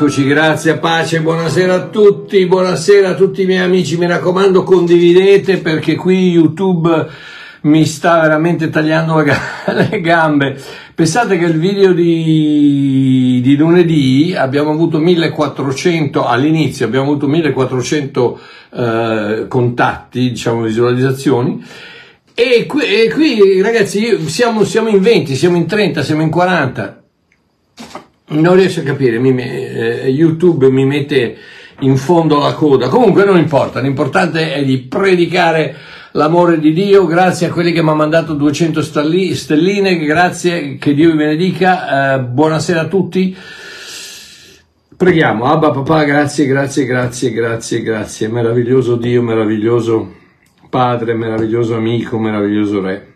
Eccoci, grazie, pace, buonasera a tutti, buonasera a tutti i miei amici, mi raccomando condividete perché qui YouTube mi sta veramente tagliando le gambe. Pensate che il video di, di lunedì abbiamo avuto 1400, all'inizio abbiamo avuto 1400 eh, contatti, diciamo visualizzazioni, e qui, e qui ragazzi siamo, siamo in 20, siamo in 30, siamo in 40 non riesco a capire, mi, eh, YouTube mi mette in fondo la coda. Comunque non importa, l'importante è di predicare l'amore di Dio. Grazie a quelli che mi hanno mandato 200 stelline, grazie, che Dio vi benedica. Eh, buonasera a tutti. Preghiamo, Abba papà, grazie, grazie, grazie, grazie, grazie. Meraviglioso Dio, meraviglioso Padre, meraviglioso amico, meraviglioso Re.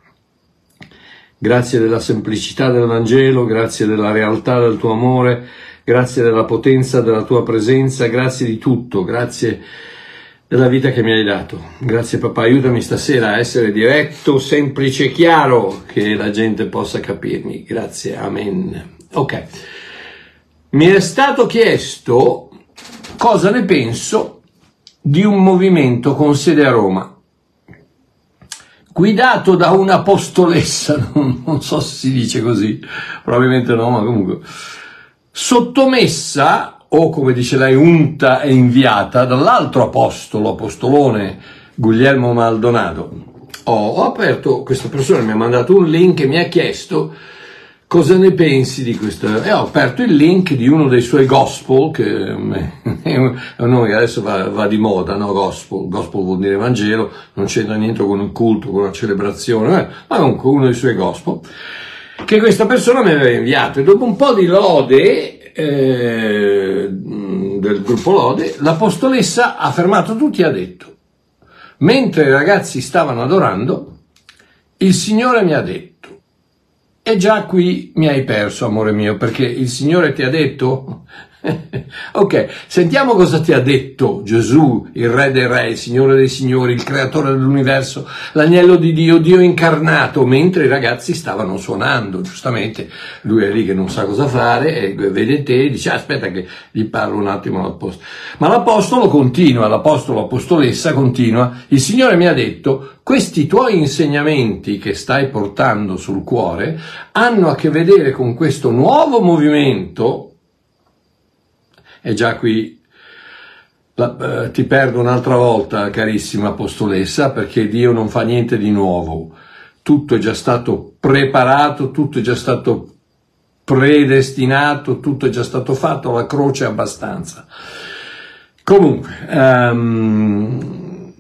Grazie della semplicità del Vangelo, grazie della realtà del tuo amore, grazie della potenza della tua presenza, grazie di tutto, grazie della vita che mi hai dato. Grazie papà, aiutami stasera a essere diretto, semplice e chiaro, che la gente possa capirmi. Grazie, amen. Ok. Mi è stato chiesto cosa ne penso di un movimento con sede a Roma guidato da un'apostolessa, non, so se si dice così, probabilmente no, ma comunque, sottomessa, o come dice lei, unta e inviata dall'altro apostolo, apostolone Guglielmo Maldonado. Ho aperto, questa persona mi ha mandato un link e mi ha chiesto cosa ne pensi di questo? E ho aperto il link di uno dei suoi gospel, che è un nome che adesso va, va, di moda, no? Gospel, gospel vuol dire Vangelo, non c'entra niente con il culto, con la celebrazione, eh? ma comunque uno dei suoi gospel, che questa persona mi aveva inviato. E dopo un po' di lode eh, del gruppo lode, l'apostolessa ha fermato tutti e ha detto, mentre i ragazzi stavano adorando, il Signore mi ha detto, e già qui mi hai perso, amore mio, perché il Signore ti ha detto ok, sentiamo cosa ti ha detto Gesù, il Re dei Re, il Signore dei Signori, il Creatore dell'universo, l'agnello di Dio, Dio incarnato, mentre i ragazzi stavano suonando, giustamente. Lui è lì che non sa cosa fare e vede te e dice aspetta che gli parlo un attimo all'apostolo. Ma l'apostolo continua, l'apostolo, apostolessa continua, il Signore mi ha detto questi tuoi insegnamenti che stai portando sul cuore hanno a che vedere con questo nuovo movimento e già qui la, eh, ti perdo un'altra volta, carissima apostolessa, perché Dio non fa niente di nuovo. Tutto è già stato preparato, tutto è già stato predestinato, tutto è già stato fatto, la croce è abbastanza. Comunque, um,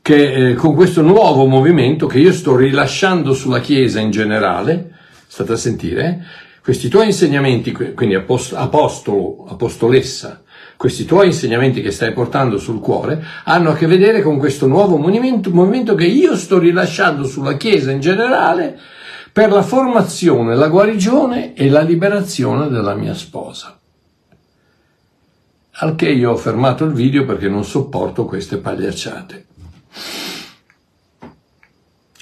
che eh, con questo nuovo movimento che io sto rilasciando sulla Chiesa in generale, state a sentire, questi tuoi insegnamenti, quindi apostolo, apostolessa, questi tuoi insegnamenti che stai portando sul cuore, hanno a che vedere con questo nuovo movimento, movimento che io sto rilasciando sulla Chiesa in generale per la formazione, la guarigione e la liberazione della mia sposa. Al che io ho fermato il video perché non sopporto queste pagliacciate.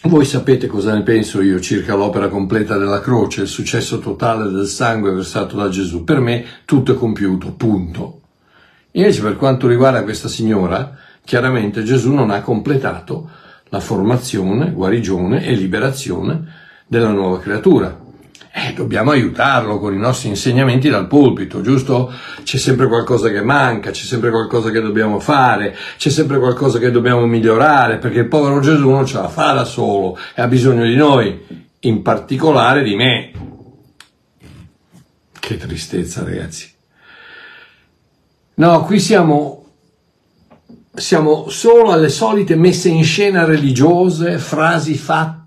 Voi sapete cosa ne penso io circa l'opera completa della croce, il successo totale del sangue versato da Gesù. Per me tutto è compiuto, punto. Invece per quanto riguarda questa signora, chiaramente Gesù non ha completato la formazione, guarigione e liberazione della nuova creatura. Eh, dobbiamo aiutarlo con i nostri insegnamenti dal pulpito, giusto? C'è sempre qualcosa che manca, c'è sempre qualcosa che dobbiamo fare, c'è sempre qualcosa che dobbiamo migliorare, perché il povero Gesù non ce la fa da solo e ha bisogno di noi, in particolare di me. Che tristezza, ragazzi. No, qui siamo siamo solo alle solite messe in scena religiose, frasi fatte,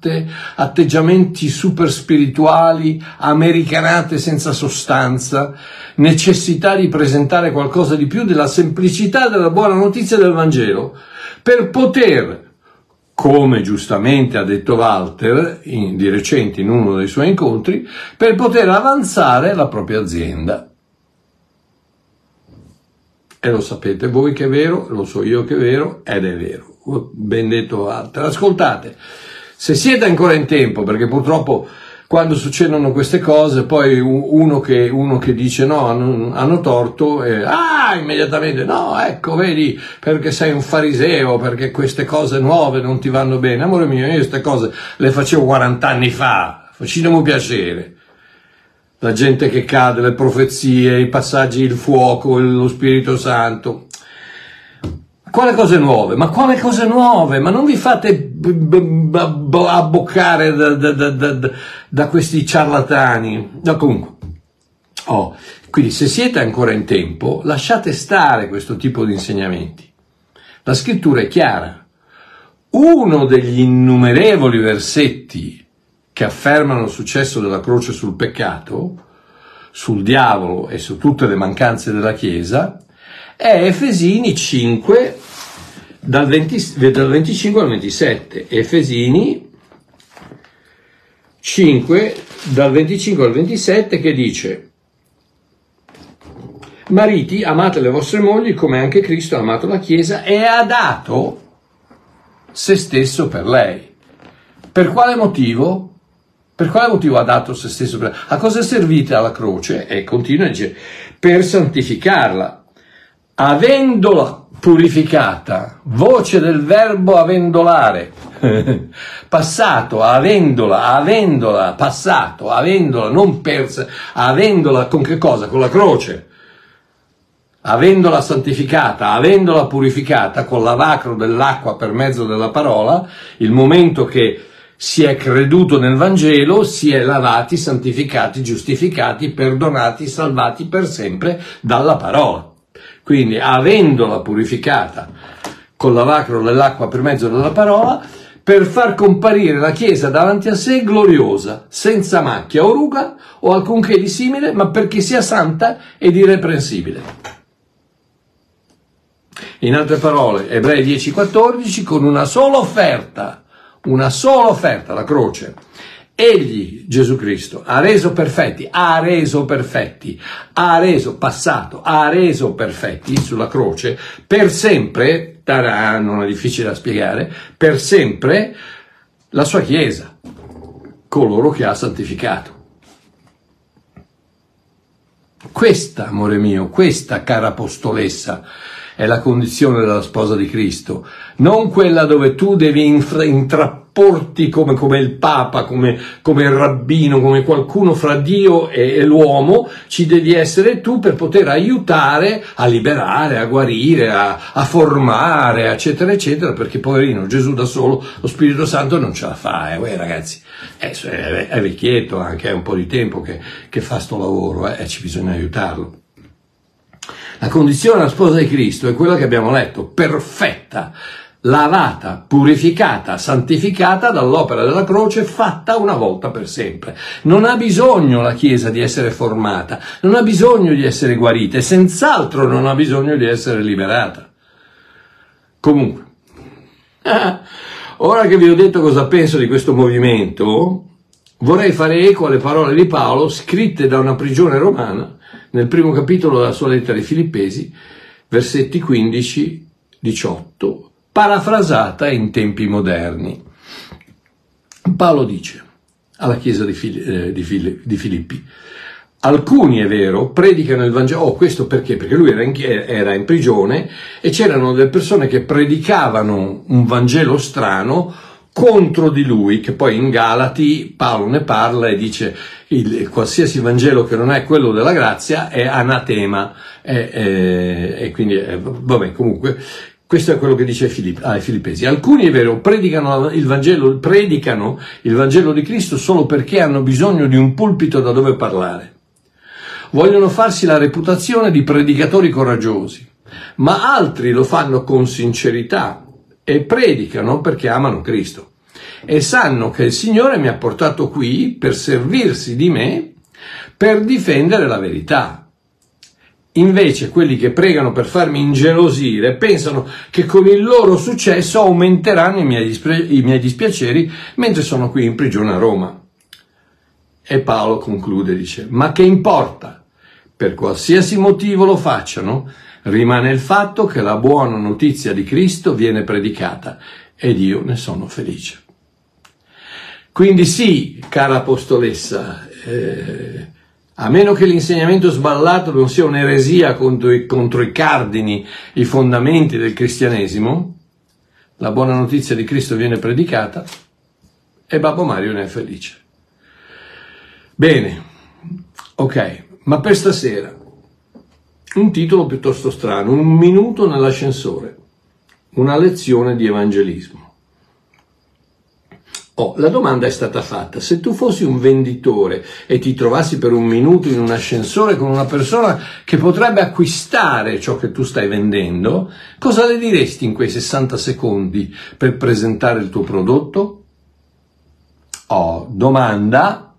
atteggiamenti super spirituali, americanate senza sostanza, necessità di presentare qualcosa di più della semplicità della buona notizia del Vangelo, per poter, come giustamente ha detto Walter in, di recente in uno dei suoi incontri, per poter avanzare la propria azienda. E lo sapete voi che è vero, lo so io che è vero, ed è vero. Ben detto Walter. Ascoltate, se siete ancora in tempo, perché purtroppo quando succedono queste cose, poi uno che, uno che dice no, hanno, hanno torto, e, ah, immediatamente no, ecco, vedi, perché sei un fariseo, perché queste cose nuove non ti vanno bene. Amore mio, io queste cose le facevo 40 anni fa, facciamo piacere. La gente che cade, le profezie, i passaggi, il fuoco, lo Spirito Santo. Quale cose nuove? Ma quale cose nuove? Ma non vi fate abboccare da, da, da, da questi ciarlatani. No, comunque. Oh, quindi se siete ancora in tempo, lasciate stare questo tipo di insegnamenti. La scrittura è chiara. Uno degli innumerevoli versetti che affermano il successo della croce sul peccato, sul diavolo e su tutte le mancanze della Chiesa, è Efesini 5, dal, 20, dal 25 al 27. Efesini 5, dal 25 al 27, che dice Mariti, amate le vostre mogli come anche Cristo ha amato la Chiesa e ha dato se stesso per lei. Per quale motivo? Per quale motivo ha dato se stesso per lei? A cosa è servita la croce? E continua a dire, per santificarla, avendola purificata, voce del verbo avendolare, passato, avendola, avendola, passato, avendola, non persa, avendola con che cosa? Con la croce. Avendola santificata, avendola purificata con l'avacro dell'acqua per mezzo della parola, il momento che si è creduto nel Vangelo, si è lavati, santificati, giustificati, perdonati, salvati per sempre dalla parola. Quindi, avendola purificata con l'avacro dell'acqua per mezzo della parola, per far comparire la Chiesa davanti a sé gloriosa, senza macchia o ruga o alcunché di simile, ma perché sia santa ed irreprensibile. In altre parole, Ebrei 10:14, con una sola offerta, una sola offerta, la croce, Egli, Gesù Cristo, ha reso perfetti, ha reso perfetti, ha reso passato, ha reso perfetti sulla croce per sempre, tarà, non è difficile da spiegare, per sempre la sua Chiesa, coloro che ha santificato. Questa, amore mio, questa cara apostolessa, è la condizione della sposa di Cristo, non quella dove tu devi infra- intrapporti come, come il Papa, come, come, il rabbino, come qualcuno fra Dio e, e, l'uomo, ci devi essere tu per poter aiutare a liberare, a guarire, a, a formare, eccetera, eccetera, perché poverino Gesù da solo, lo Spirito Santo non ce la fa, eh, Uè, ragazzi, è, è, è, vecchietto anche, è un po' di tempo che, che fa sto lavoro eh, e ci bisogna aiutarlo. La condizione della sposa di Cristo è quella che abbiamo letto, perfetta, lavata, purificata, santificata dall'opera della croce fatta una volta per sempre. Non ha bisogno la Chiesa di essere formata, non ha bisogno di essere guarita e senz'altro non ha bisogno di essere liberata. Comunque, ora che vi ho detto cosa penso di questo movimento, vorrei fare eco alle parole di Paolo scritte da una prigione romana nel primo capitolo della sua lettera ai Filippesi, versetti 15-18, parafrasata in tempi moderni. Paolo dice alla chiesa di, Fili- eh, di, Fili- di Filippi, Alcuni, è vero, predicano il Vangelo. Oh, questo perché? Perché lui era in, era in, prigione e c'erano delle persone che predicavano un Vangelo strano contro di lui, che poi in Galati Paolo ne parla e dice il, qualsiasi Vangelo che non è quello della grazia è anatema e, e, e quindi è, vabbè comunque questo è quello che dice Filipp, ai Filippesi. Alcuni, è vero, predicano il, Vangelo, predicano il Vangelo di Cristo solo perché hanno bisogno di un pulpito da dove parlare. Vogliono farsi la reputazione di predicatori coraggiosi, ma altri lo fanno con sincerità e predicano perché amano Cristo e sanno che il Signore mi ha portato qui per servirsi di me per difendere la verità. Invece quelli che pregano per farmi ingelosire pensano che con il loro successo aumenteranno i miei, dispre- i miei dispiaceri mentre sono qui in prigione a Roma. E Paolo conclude, dice, ma che importa? Per qualsiasi motivo lo facciano, rimane il fatto che la buona notizia di Cristo viene predicata ed io ne sono felice. Quindi sì, cara apostolessa, eh, a meno che l'insegnamento sballato non sia un'eresia contro i, contro i cardini, i fondamenti del cristianesimo, la buona notizia di Cristo viene predicata e Babbo Mario ne è felice. Bene, ok, ma per stasera un titolo piuttosto strano, un minuto nell'ascensore, una lezione di evangelismo. Oh, la domanda è stata fatta, se tu fossi un venditore e ti trovassi per un minuto in un ascensore con una persona che potrebbe acquistare ciò che tu stai vendendo, cosa le diresti in quei 60 secondi per presentare il tuo prodotto? Oh, domanda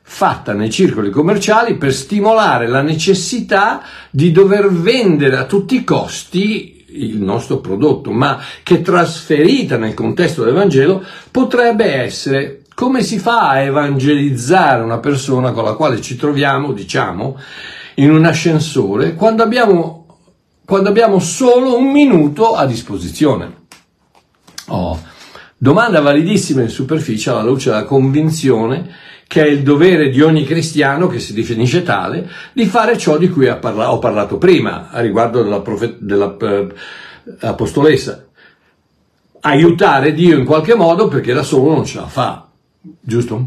fatta nei circoli commerciali per stimolare la necessità di dover vendere a tutti i costi il nostro prodotto, ma che trasferita nel contesto del Vangelo potrebbe essere come si fa a evangelizzare una persona con la quale ci troviamo, diciamo, in un ascensore quando abbiamo, quando abbiamo solo un minuto a disposizione. Oh, domanda validissima in superficie alla luce della convinzione che è il dovere di ogni cristiano che si definisce tale, di fare ciò di cui ho parlato prima, a riguardo della, profe- della uh, apostolessa. Aiutare Dio in qualche modo perché da solo non ce la fa, giusto?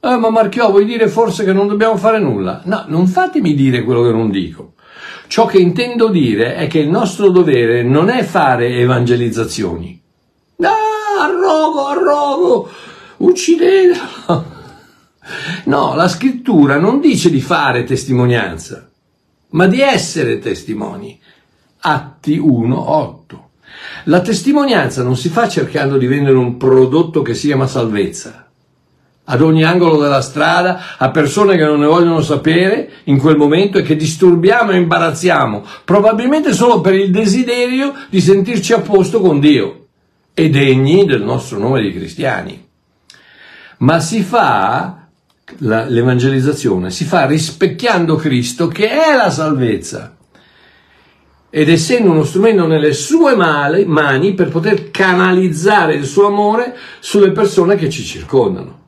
Eh, ma Marchiò, vuoi dire forse che non dobbiamo fare nulla? No, non fatemi dire quello che non dico. Ciò che intendo dire è che il nostro dovere non è fare evangelizzazioni. Ah, arrogo, arrogo, uccidetelo. No, la scrittura non dice di fare testimonianza, ma di essere testimoni. Atti 1.8. La testimonianza non si fa cercando di vendere un prodotto che si chiama salvezza. Ad ogni angolo della strada, a persone che non ne vogliono sapere in quel momento e che disturbiamo e imbarazziamo, probabilmente solo per il desiderio di sentirci a posto con Dio e degni del nostro nome di cristiani. Ma si fa la, l'evangelizzazione si fa rispecchiando Cristo che è la salvezza ed essendo uno strumento nelle sue mani per poter canalizzare il suo amore sulle persone che ci circondano.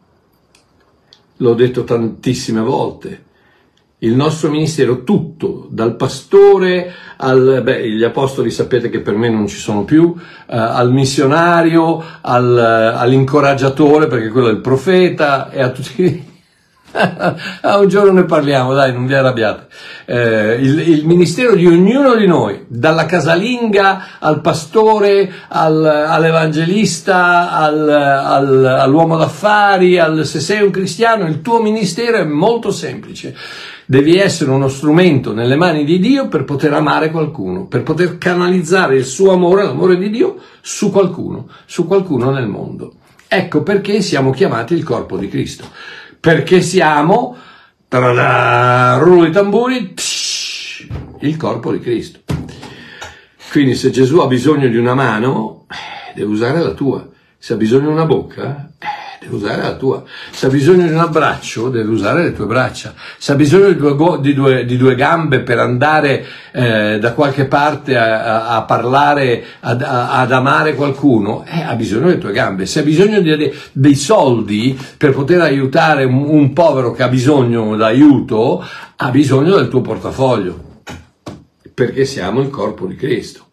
L'ho detto tantissime volte. Il nostro ministero tutto, dal pastore al, beh, gli apostoli sapete che per me non ci sono più, eh, al missionario, al, all'incoraggiatore, perché quello è il profeta, e a tutti ah, un giorno ne parliamo, dai, non vi arrabbiate. Eh, il, il, ministero di ognuno di noi, dalla casalinga al pastore, al, all'evangelista, al, al, all'uomo d'affari, al, se sei un cristiano, il tuo ministero è molto semplice. Devi essere uno strumento nelle mani di Dio per poter amare qualcuno, per poter canalizzare il suo amore, l'amore di Dio, su qualcuno, su qualcuno nel mondo. Ecco perché siamo chiamati il corpo di Cristo perché siamo, rullo di tamburi, psh, il corpo di Cristo. Quindi se Gesù ha bisogno di una mano, eh, deve usare la tua. Se ha bisogno di una bocca, deve usare la tua. Se ha bisogno di un abbraccio, deve usare le tue braccia. Se ha bisogno di due, di due, di due gambe per andare eh, da qualche parte a, a, a parlare, ad, a, ad, amare qualcuno, eh, ha bisogno delle tue gambe. Se ha bisogno di, dei soldi per poter aiutare un, un povero che ha bisogno d'aiuto, ha bisogno del tuo portafoglio. Perché siamo il corpo di Cristo.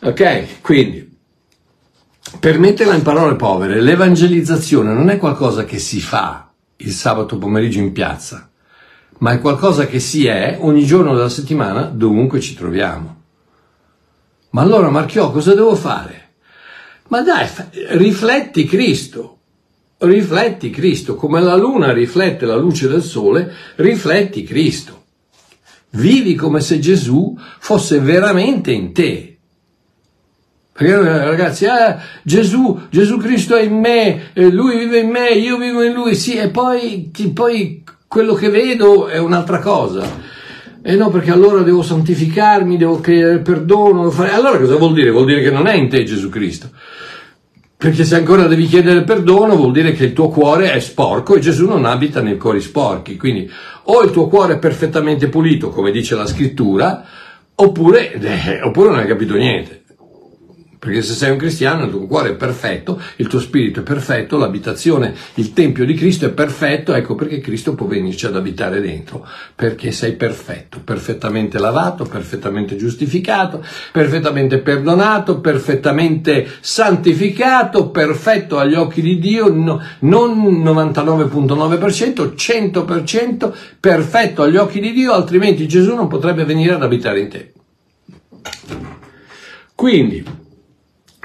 Ok, quindi per metterla in parole povere, l'evangelizzazione non è qualcosa che si fa il sabato pomeriggio in piazza, ma è qualcosa che si è ogni giorno della settimana dovunque ci troviamo. Ma allora Marchiò cosa devo fare? Ma dai, rifletti Cristo, rifletti Cristo, come la luna riflette la luce del sole, rifletti Cristo. Vivi come se Gesù fosse veramente in te, perché eh, ragazzi, ah, Gesù, Gesù Cristo è in me, eh, Lui vive in me, io vivo in Lui, sì, e poi, poi quello che vedo è un'altra cosa. E no, perché allora devo santificarmi, devo chiedere perdono, devo fare... Allora cosa vuol dire? Vuol dire che non è in te Gesù Cristo. Perché se ancora devi chiedere perdono vuol dire che il tuo cuore è sporco e Gesù non abita nei cuori sporchi. Quindi o il tuo cuore è perfettamente pulito, come dice la scrittura, oppure, eh, oppure non hai capito niente Perché se sei un cristiano il tuo cuore è perfetto, il tuo spirito è perfetto, l'abitazione, il tempio di Cristo è perfetto, ecco perché Cristo può venirci ad abitare dentro, perché sei perfetto, perfettamente lavato, perfettamente giustificato, perfettamente perdonato, perfettamente santificato, perfetto agli occhi di Dio, no, non 99.9%, 100% perfetto agli occhi di Dio, altrimenti Gesù non potrebbe venire ad abitare in te. Quindi,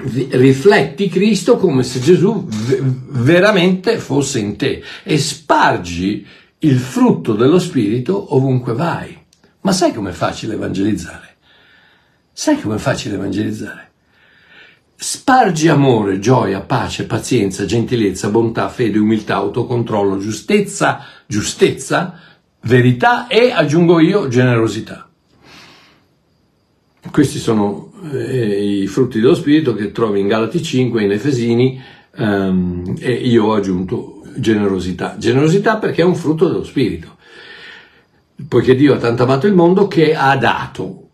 rifletti Cristo come se Gesù veramente fosse in te e spargi il frutto dello Spirito ovunque vai. Ma sai com'è facile evangelizzare? Sai com'è facile evangelizzare? Spargi amore, gioia, pace, pazienza, gentilezza, bontà, fede, umiltà, autocontrollo, giustezza, giustezza, verità e, aggiungo io, generosità. Questi sono i frutti dello Spirito che trovi in Galati 5, in Efesini, ehm, e io ho aggiunto generosità. Generosità perché è un frutto dello Spirito, poiché Dio ha tanto amato il mondo che ha dato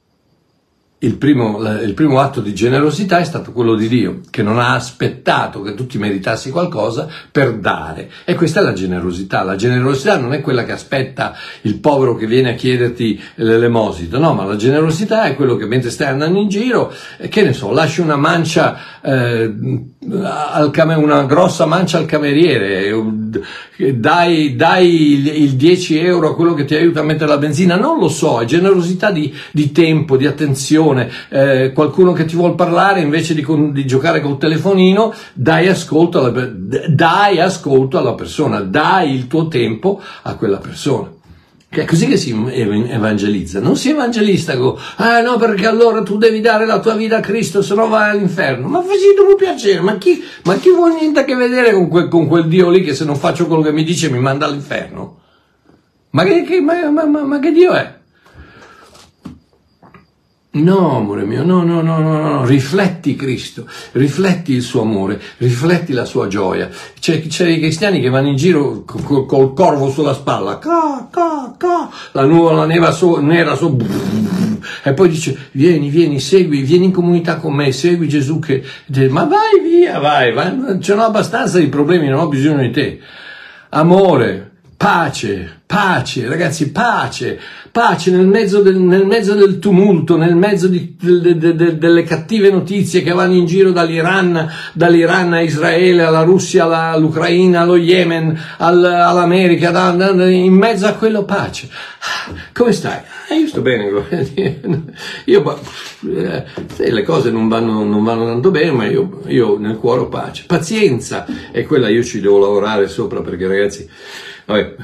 il primo, il primo, atto di generosità è stato quello di Dio, che non ha aspettato che tu ti meritassi qualcosa per dare. E questa è la generosità. La generosità non è quella che aspetta il povero che viene a chiederti l'elemosito, no, ma la generosità è quello che mentre stai andando in giro, eh, che ne so, lasci una mancia, eh, cam- una grossa mancia al cameriere, dai, dai il, il, 10 euro a quello che ti aiuta a mettere la benzina, non lo so, è generosità di, di tempo, di attenzione, eh, qualcuno che ti vuole parlare invece di, di, giocare col telefonino, dai ascolto, alla, dai ascolto alla persona, dai il tuo tempo a quella persona. È così che si evangelizza. Non si evangelista con, ah no, perché allora tu devi dare la tua vita a Cristo, se no vai all'inferno. Ma facetelo piacere, ma chi, ma chi vuole niente a che vedere con quel, con quel, Dio lì che se non faccio quello che mi dice mi manda all'inferno? Ma che, che, ma, ma, ma che Dio è? No, amore mio, no, no, no, no, no, rifletti Cristo, rifletti il suo amore, rifletti la sua gioia. C'è, c'è dei cristiani che vanno in giro col, col corvo sulla spalla, ca, ca, ca, la nuvola nera su, nera su, e poi dice, vieni, vieni, segui, vieni in comunità con me, segui Gesù che, ma vai via, vai, vai, ce n'ho abbastanza di problemi, non ho bisogno di te. Amore, pace, pace, ragazzi, pace, pace nel mezzo del, nel mezzo del tumulto, nel mezzo di, de, de, de, delle cattive notizie che vanno in giro dall'Iran, dall'Iran a Israele, alla Russia, alla, all'Ucraina, allo Yemen, al, all'America, da, da, in mezzo a quello pace. Come stai? Eh, io sto bene, io, eh, le cose non vanno, non vanno, tanto bene, ma io, io nel cuore ho pace. Pazienza, e quella io ci devo lavorare sopra perché ragazzi Vabbè,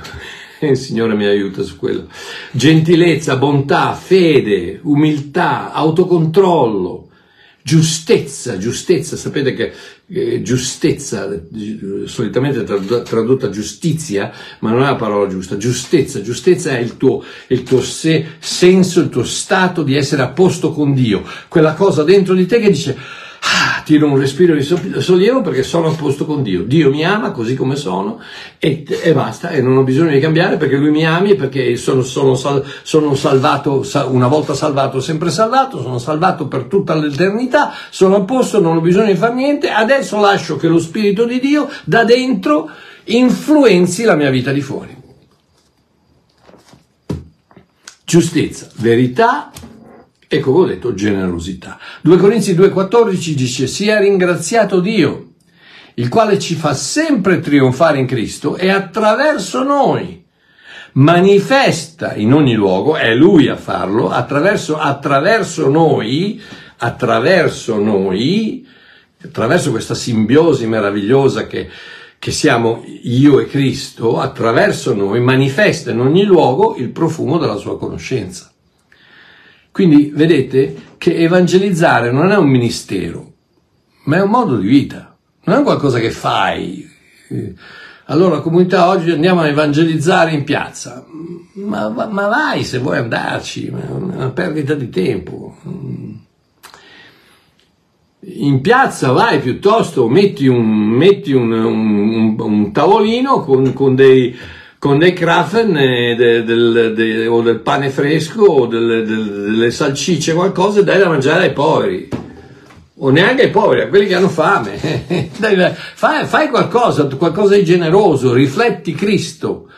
il Signore mi aiuta su quello. Gentilezza, bontà, fede, umiltà, autocontrollo, giustezza, giustezza, sapete che eh, giustezza, solitamente tradotta, tradotta giustizia, ma non è la parola giusta, giustezza, giustezza è il tuo, il tuo se, senso, il tuo stato di essere a posto con Dio, quella cosa dentro di te che dice ah, tiro un respiro di sollievo perché sono a posto con Dio. Dio mi ama così come sono e, e basta, e non ho bisogno di cambiare perché Lui mi ami, perché sono, sono, sono salvato, una volta salvato, sempre salvato, sono salvato per tutta l'eternità, sono a posto, non ho bisogno di fare niente, adesso lascio che lo Spirito di Dio da dentro influenzi la mia vita di fuori. Giustezza, verità e come ho detto generosità. 2 Corinzi 2,14 dice sia ringraziato Dio, il quale ci fa sempre trionfare in Cristo e attraverso noi manifesta in ogni luogo, è Lui a farlo, attraverso, attraverso noi, attraverso noi, attraverso questa simbiosi meravigliosa che, che siamo io e Cristo, attraverso noi manifesta in ogni luogo il profumo della sua conoscenza. Quindi vedete che evangelizzare non è un ministero, ma è un modo di vita, non è qualcosa che fai. Allora, comunità, oggi andiamo a evangelizzare in piazza. Ma, ma vai se vuoi andarci, è una perdita di tempo. In piazza vai piuttosto, metti un, metti un, un, un tavolino con, con dei con dei krafen eh, de, de, de, o del pane fresco o delle, salsicce, qualcosa, e dai da mangiare ai poveri. o neanche ai poveri, a quelli che hanno fame. fai, fai qualcosa, qualcosa di generoso, rifletti Cristo.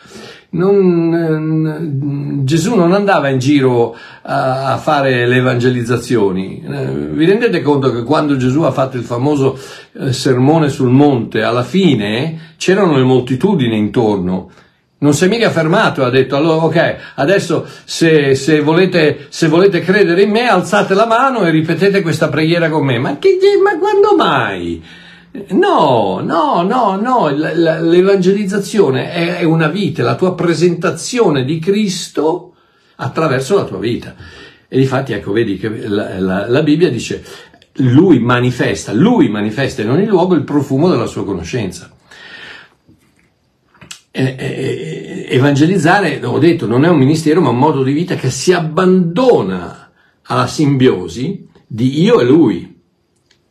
Non, Gesù non andava in giro a, a, fare le evangelizzazioni. Eh, vi rendete conto che quando Gesù ha fatto il famoso eh, sermone sul monte, alla fine c'erano le moltitudini intorno non si è mica fermato ha detto allora ok, adesso se, se, volete, se, volete, credere in me alzate la mano e ripetete questa preghiera con me. Ma, che, ma quando mai? No, no, no, no, l'evangelizzazione è, una vita, la tua presentazione di Cristo attraverso la tua vita. E difatti, ecco, vedi che la, la, la Bibbia dice, lui manifesta, lui manifesta in ogni luogo il profumo della sua conoscenza evangelizzare, ho detto, non è un ministero ma un modo di vita che si abbandona alla simbiosi di io e lui,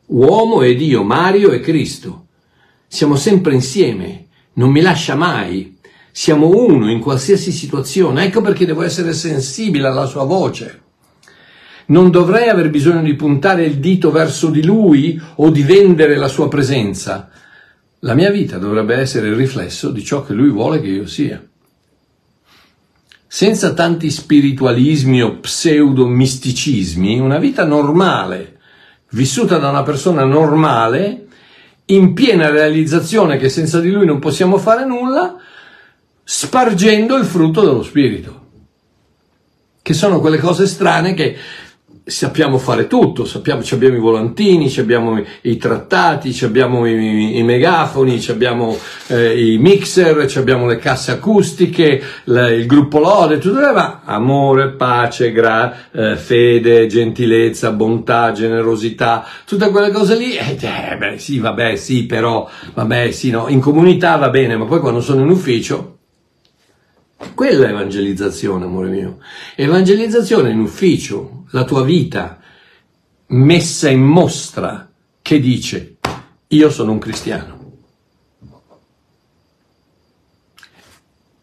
uomo e Dio, Mario e Cristo. Siamo sempre insieme, non mi lascia mai, siamo uno in qualsiasi situazione, ecco perché devo essere sensibile alla sua voce. Non dovrei aver bisogno di puntare il dito verso di lui o di vendere la sua presenza, la mia vita dovrebbe essere il riflesso di ciò che lui vuole che io sia. Senza tanti spiritualismi o pseudo-misticismi, una vita normale, vissuta da una persona normale, in piena realizzazione che senza di lui non possiamo fare nulla, spargendo il frutto dello spirito, che sono quelle cose strane che sappiamo fare tutto, sappiamo, abbiamo i volantini, abbiamo i, trattati, abbiamo i, i, megafoni, abbiamo eh, i mixer, abbiamo le casse acustiche, la, il gruppo lode, tutto ma amore, pace, gra, eh, fede, gentilezza, bontà, generosità, tutte quelle cose lì, eh, eh, beh, sì, vabbè, sì, però, vabbè, sì, no, in comunità va bene, ma poi quando sono in ufficio, quella è evangelizzazione, amore mio. Evangelizzazione in ufficio, la tua vita messa in mostra che dice io sono un cristiano.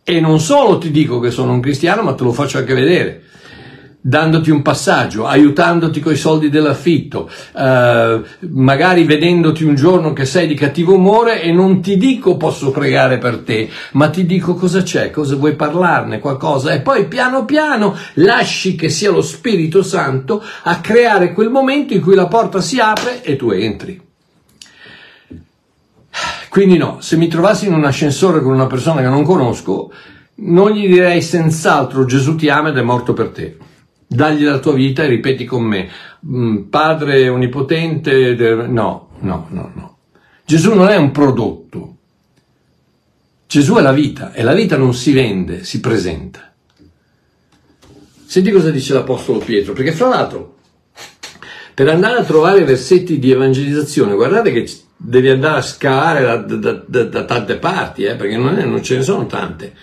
E non solo ti dico che sono un cristiano, ma te lo faccio anche vedere dandoti un passaggio, aiutandoti coi soldi dell'affitto, eh, magari vedendoti un giorno che sei di cattivo umore e non ti dico posso pregare per te, ma ti dico cosa c'è, cosa vuoi parlarne, qualcosa e poi piano piano lasci che sia lo Spirito Santo a creare quel momento in cui la porta si apre e tu entri. Quindi no, se mi trovassi in un ascensore con una persona che non conosco, non gli direi senz'altro Gesù ti ama ed è morto per te dagli la tua vita e ripeti con me, mm, Padre onnipotente, no, no, no, no. Gesù non è un prodotto. Gesù è la vita e la vita non si vende, si presenta. Senti cosa dice l'Apostolo Pietro, perché fra l'altro, per andare a trovare versetti di evangelizzazione, guardate che devi andare a scavare da, da, da, da tante parti, eh, perché non, è, non ce ne sono tante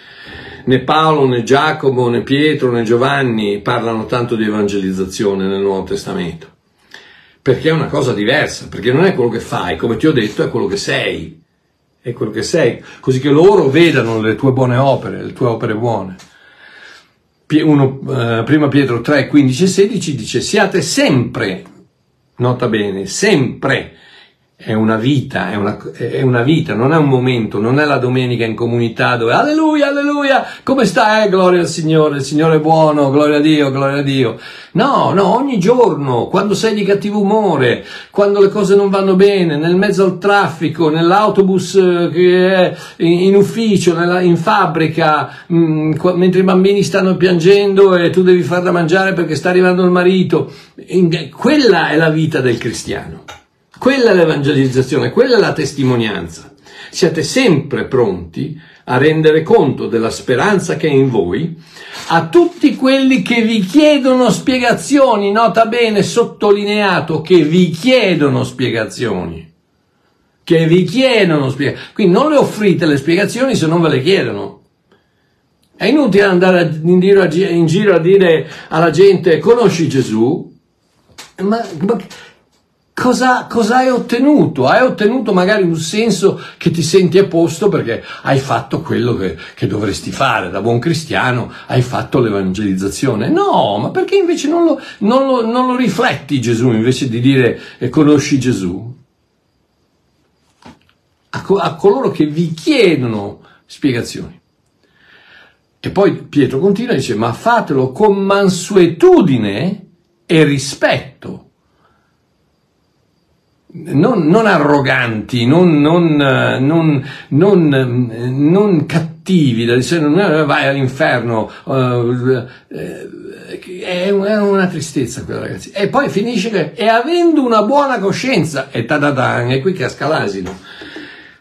né Paolo né Giacomo né Pietro né Giovanni parlano tanto di evangelizzazione nel Nuovo Testamento. Perché è una cosa diversa, perché non è quello che fai, come ti ho detto, è quello che sei. È quello che sei, così che loro vedano le tue buone opere, le tue opere buone. Uno, eh, prima Pietro 3, 15 e 16 dice siate sempre, nota bene, sempre è una vita, è una, è una, vita, non è un momento, non è la domenica in comunità dove alleluia, alleluia, come stai? Gloria al Signore, il Signore è buono, gloria a Dio, gloria a Dio. No, no, ogni giorno, quando sei di cattivo umore, quando le cose non vanno bene, nel mezzo al traffico, nell'autobus eh, che è in, ufficio, nella, in fabbrica, mh, mm, mentre i bambini stanno piangendo e tu devi far da mangiare perché sta arrivando il marito, quella è la vita del cristiano. Quella è l'evangelizzazione, quella è la testimonianza. Siate sempre pronti a rendere conto della speranza che è in voi a tutti quelli che vi chiedono spiegazioni, nota bene sottolineato che vi chiedono spiegazioni. Che vi chiedono spiegazioni. Quindi non le offrite le spiegazioni se non ve le chiedono. È inutile andare in giro, a dire alla gente conosci Gesù, ma, ma cosa, cosa, hai ottenuto? Hai ottenuto magari un senso che ti senti a posto perché hai fatto quello che, che dovresti fare da buon cristiano, hai fatto l'evangelizzazione. No, ma perché invece non lo, non lo, non lo rifletti Gesù invece di dire eh, conosci Gesù? A, co- a coloro che vi chiedono spiegazioni. E poi Pietro continua e dice, ma fatelo con mansuetudine e rispetto non, non arroganti, non, non, non, non, cattivi, da dire vai all'inferno, uh, è una tristezza quella ragazzi. E poi finisce che, e avendo una buona coscienza, e tadadan, è qui casca l'asino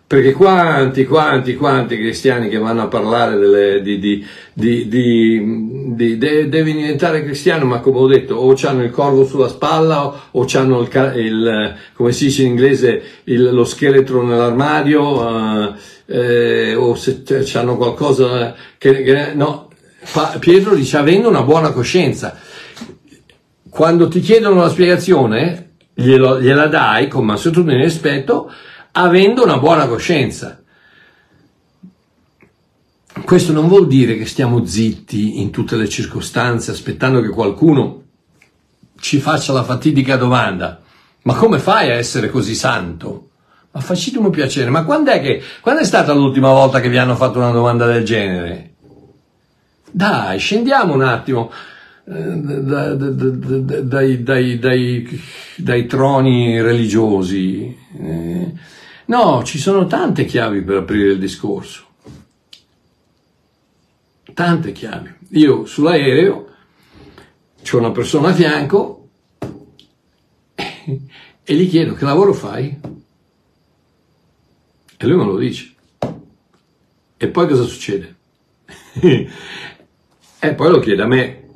perché quanti, quanti, quanti cristiani che vanno a parlare delle, di, di, di, di de, devi diventare cristiano, ma come ho detto, o hanno il corvo sulla spalla o, o hanno il, il, come si dice in inglese, il, lo scheletro nell'armadio, uh, eh, o se hanno qualcosa che, che no. Pietro dice avendo una buona coscienza. Quando ti chiedono la spiegazione, glielo, gliela dai con e rispetto, avendo una buona coscienza. Questo non vuol dire che stiamo zitti in tutte le circostanze aspettando che qualcuno ci faccia la fatidica domanda. Ma come fai a essere così santo? Ma facitemi un piacere, ma quando è, che, quando è stata l'ultima volta che vi hanno fatto una domanda del genere? Dai, scendiamo un attimo eh, dai, dai, dai, dai, troni religiosi. No, ci sono tante chiavi per aprire il discorso. Tante chiavi. Io sull'aereo c'ho una persona a fianco e gli chiedo che lavoro fai? E lui me lo dice. E poi cosa succede? e poi lo chiede a me.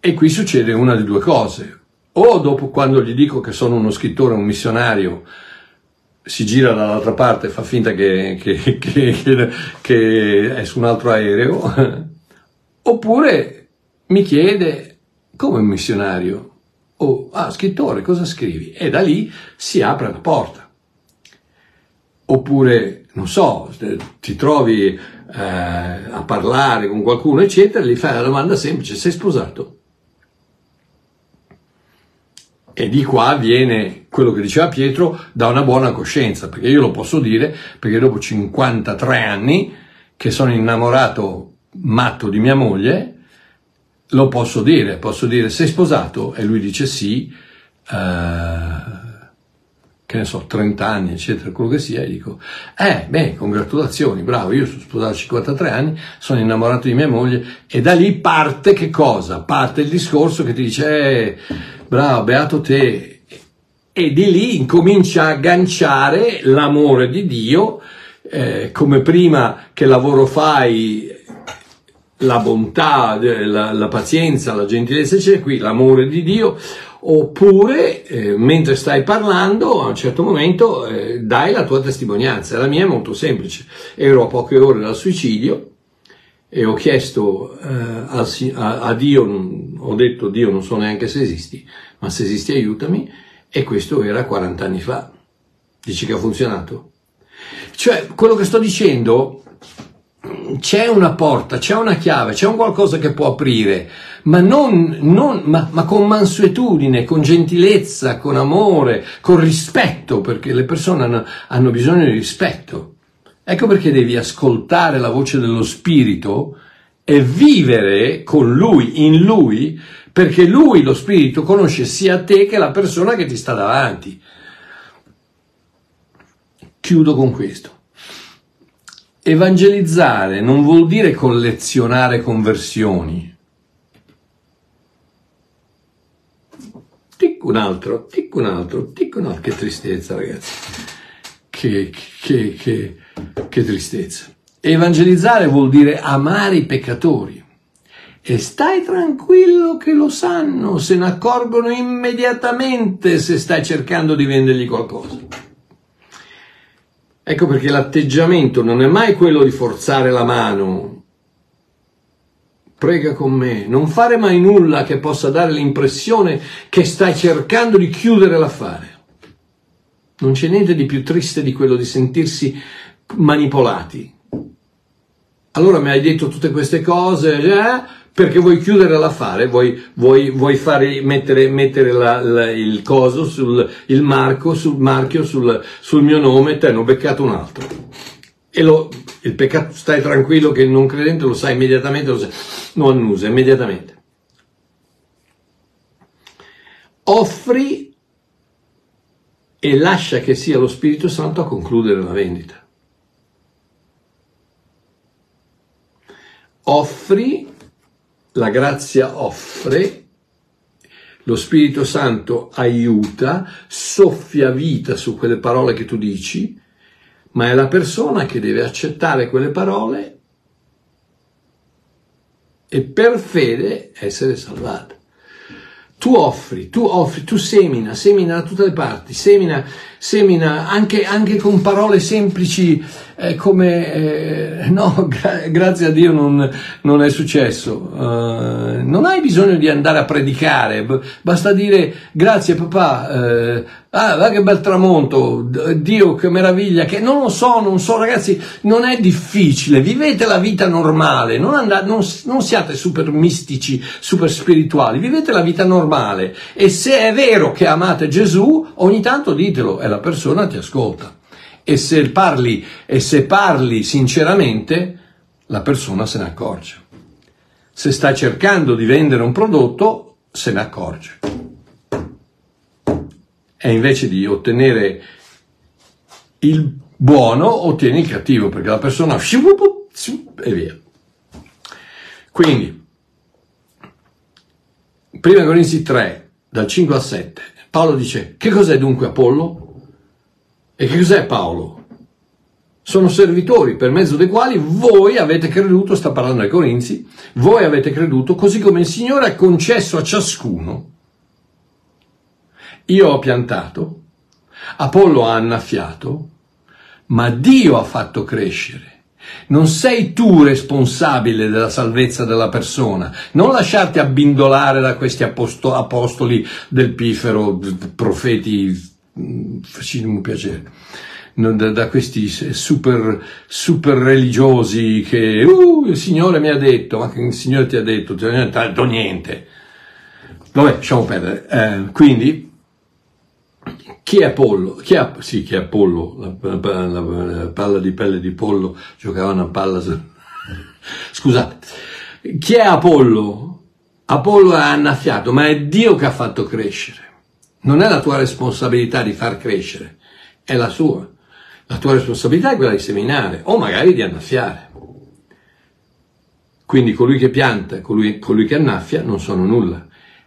E qui succede una di due cose. O dopo quando gli dico che sono uno scrittore, un missionario, si gira dall'altra parte fa finta che, che, che, che, è su un altro aereo, oppure mi chiede come missionario, o oh, ah, scrittore, cosa scrivi? E da lì si apre la porta. Oppure, non so, ti trovi eh, a parlare con qualcuno, eccetera, gli fai la domanda semplice, sei sposato? E di qua viene quello che diceva Pietro da una buona coscienza, perché io lo posso dire, perché dopo 53 anni che sono innamorato matto di mia moglie, lo posso dire, posso dire sei sposato? E lui dice sì, uh, che ne so, 30 anni, eccetera, quello che sia, e dico, eh, beh, congratulazioni, bravo, io sono sposato a 53 anni, sono innamorato di mia moglie, e da lì parte che cosa? Parte il discorso che ti dice, eh, bravo, beato te, e di lì incomincia a agganciare l'amore di Dio, eh, come prima che lavoro fai, la bontà, la, la pazienza, la gentilezza, c'è qui l'amore di Dio, oppure eh, mentre stai parlando a un certo momento eh, dai la tua testimonianza. La mia è molto semplice, ero a poche ore dal suicidio e ho chiesto eh, a, a, a, Dio, ho detto Dio non so neanche se esisti, ma se esisti aiutami e questo era 40 anni fa. Dici che ha funzionato? Cioè, quello che sto dicendo, c'è una porta, c'è una chiave, c'è un qualcosa che può aprire, ma, non, non, ma, ma con mansuetudine, con gentilezza, con amore, con rispetto, perché le persone hanno, hanno bisogno di rispetto. Ecco perché devi ascoltare la voce dello Spirito e vivere con Lui, in Lui, perché Lui, lo Spirito, conosce sia te che la persona che ti sta davanti. Chiudo con questo. Evangelizzare non vuol dire collezionare conversioni. Tic un altro, tic un altro, tic un altro. Che tristezza, ragazzi. Che, che, che, che tristezza. Evangelizzare vuol dire amare i peccatori. E stai tranquillo che lo sanno, se ne accorgono immediatamente se stai cercando di vendergli qualcosa. Ecco perché l'atteggiamento non è mai quello di forzare la mano prega con me, non fare mai nulla che possa dare l'impressione che stai cercando di chiudere l'affare. Non c'è niente di più triste di quello di sentirsi manipolati. Allora mi hai detto tutte queste cose eh, perché vuoi chiudere l'affare, vuoi, vuoi, vuoi fare, mettere, mettere la, la, il coso, sul, il marco, sul marchio sul, sul mio nome, te ne ho beccato un altro. E lo, il peccato, stai tranquillo che il non credente lo sa immediatamente, lo sa, non annusa immediatamente. Offri e lascia che sia lo Spirito Santo a concludere la vendita. Offri, la grazia offre, lo Spirito Santo aiuta, soffia vita su quelle parole che tu dici, ma è la persona che deve accettare quelle parole e per fede essere salvata tu offri, tu offri, tu semina, semina da tutte le parti, semina, semina anche, anche con parole semplici come eh, no, gra- grazie a Dio non, non è successo. Uh, non hai bisogno di andare a predicare, b- basta dire grazie papà, eh, ah, va che bel tramonto, Dio che meraviglia, che non lo so, non so ragazzi, non è difficile, vivete la vita normale, non, andate, non, non siate super mistici, super spirituali, vivete la vita normale e se è vero che amate Gesù, ogni tanto ditelo e la persona ti ascolta e se parli, e se parli sinceramente, la persona se ne accorge. Se stai cercando di vendere un prodotto, se ne accorge. E invece di ottenere il buono, ottieni il cattivo, perché la persona e via. Quindi, prima Corinzi 3, dal 5 al 7, Paolo dice, che cos'è dunque Apollo? E che cos'è Paolo? Sono servitori per mezzo dei quali voi avete creduto, sta parlando ai Corinzi, voi avete creduto così come il Signore ha concesso a ciascuno. Io ho piantato, Apollo ha annaffiato, ma Dio ha fatto crescere. Non sei tu responsabile della salvezza della persona. Non lasciarti abbindolare da questi apostoli del pifero, profeti Facciamo piacere. Da, da, questi super, super religiosi che uh, il Signore mi ha detto, ma che il Signore ti ha detto, ti ha detto niente. Vabbè, lasciamo perdere. Eh, quindi, chi è Apollo? Chi è, sì, chi è Apollo? La, la, la, la, palla di pelle di pollo, giocava una palla. Scusate, chi è Apollo? Apollo è annaffiato, ma è Dio che ha fatto crescere. Non è la tua responsabilità di far crescere, è la sua. La tua responsabilità è quella di seminare o magari di annaffiare. Quindi colui che pianta e colui, colui che annaffia non sono nulla.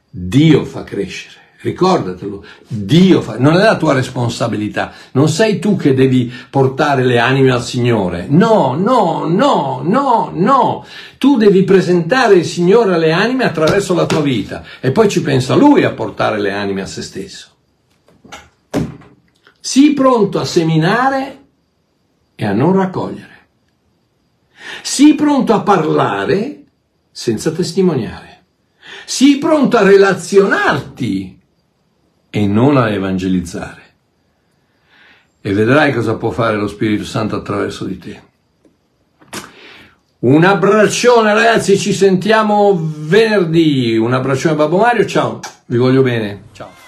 Dio fa crescere. Ricordatelo, Dio fa, non è la tua responsabilità, non sei tu che devi portare le anime al Signore. No, no, no, no, no. Tu devi presentare il Signore alle anime attraverso la tua vita e poi ci pensa Lui a portare le anime a se stesso. Sii pronto a seminare e a non raccogliere. Sii pronto a parlare senza testimoniare. Sii pronto a relazionarti e non a evangelizzare. E vedrai cosa può fare lo Spirito Santo attraverso di te. Un abbraccione ragazzi, ci sentiamo venerdì. Un abbraccione Babbo Mario, ciao, vi voglio bene. Ciao.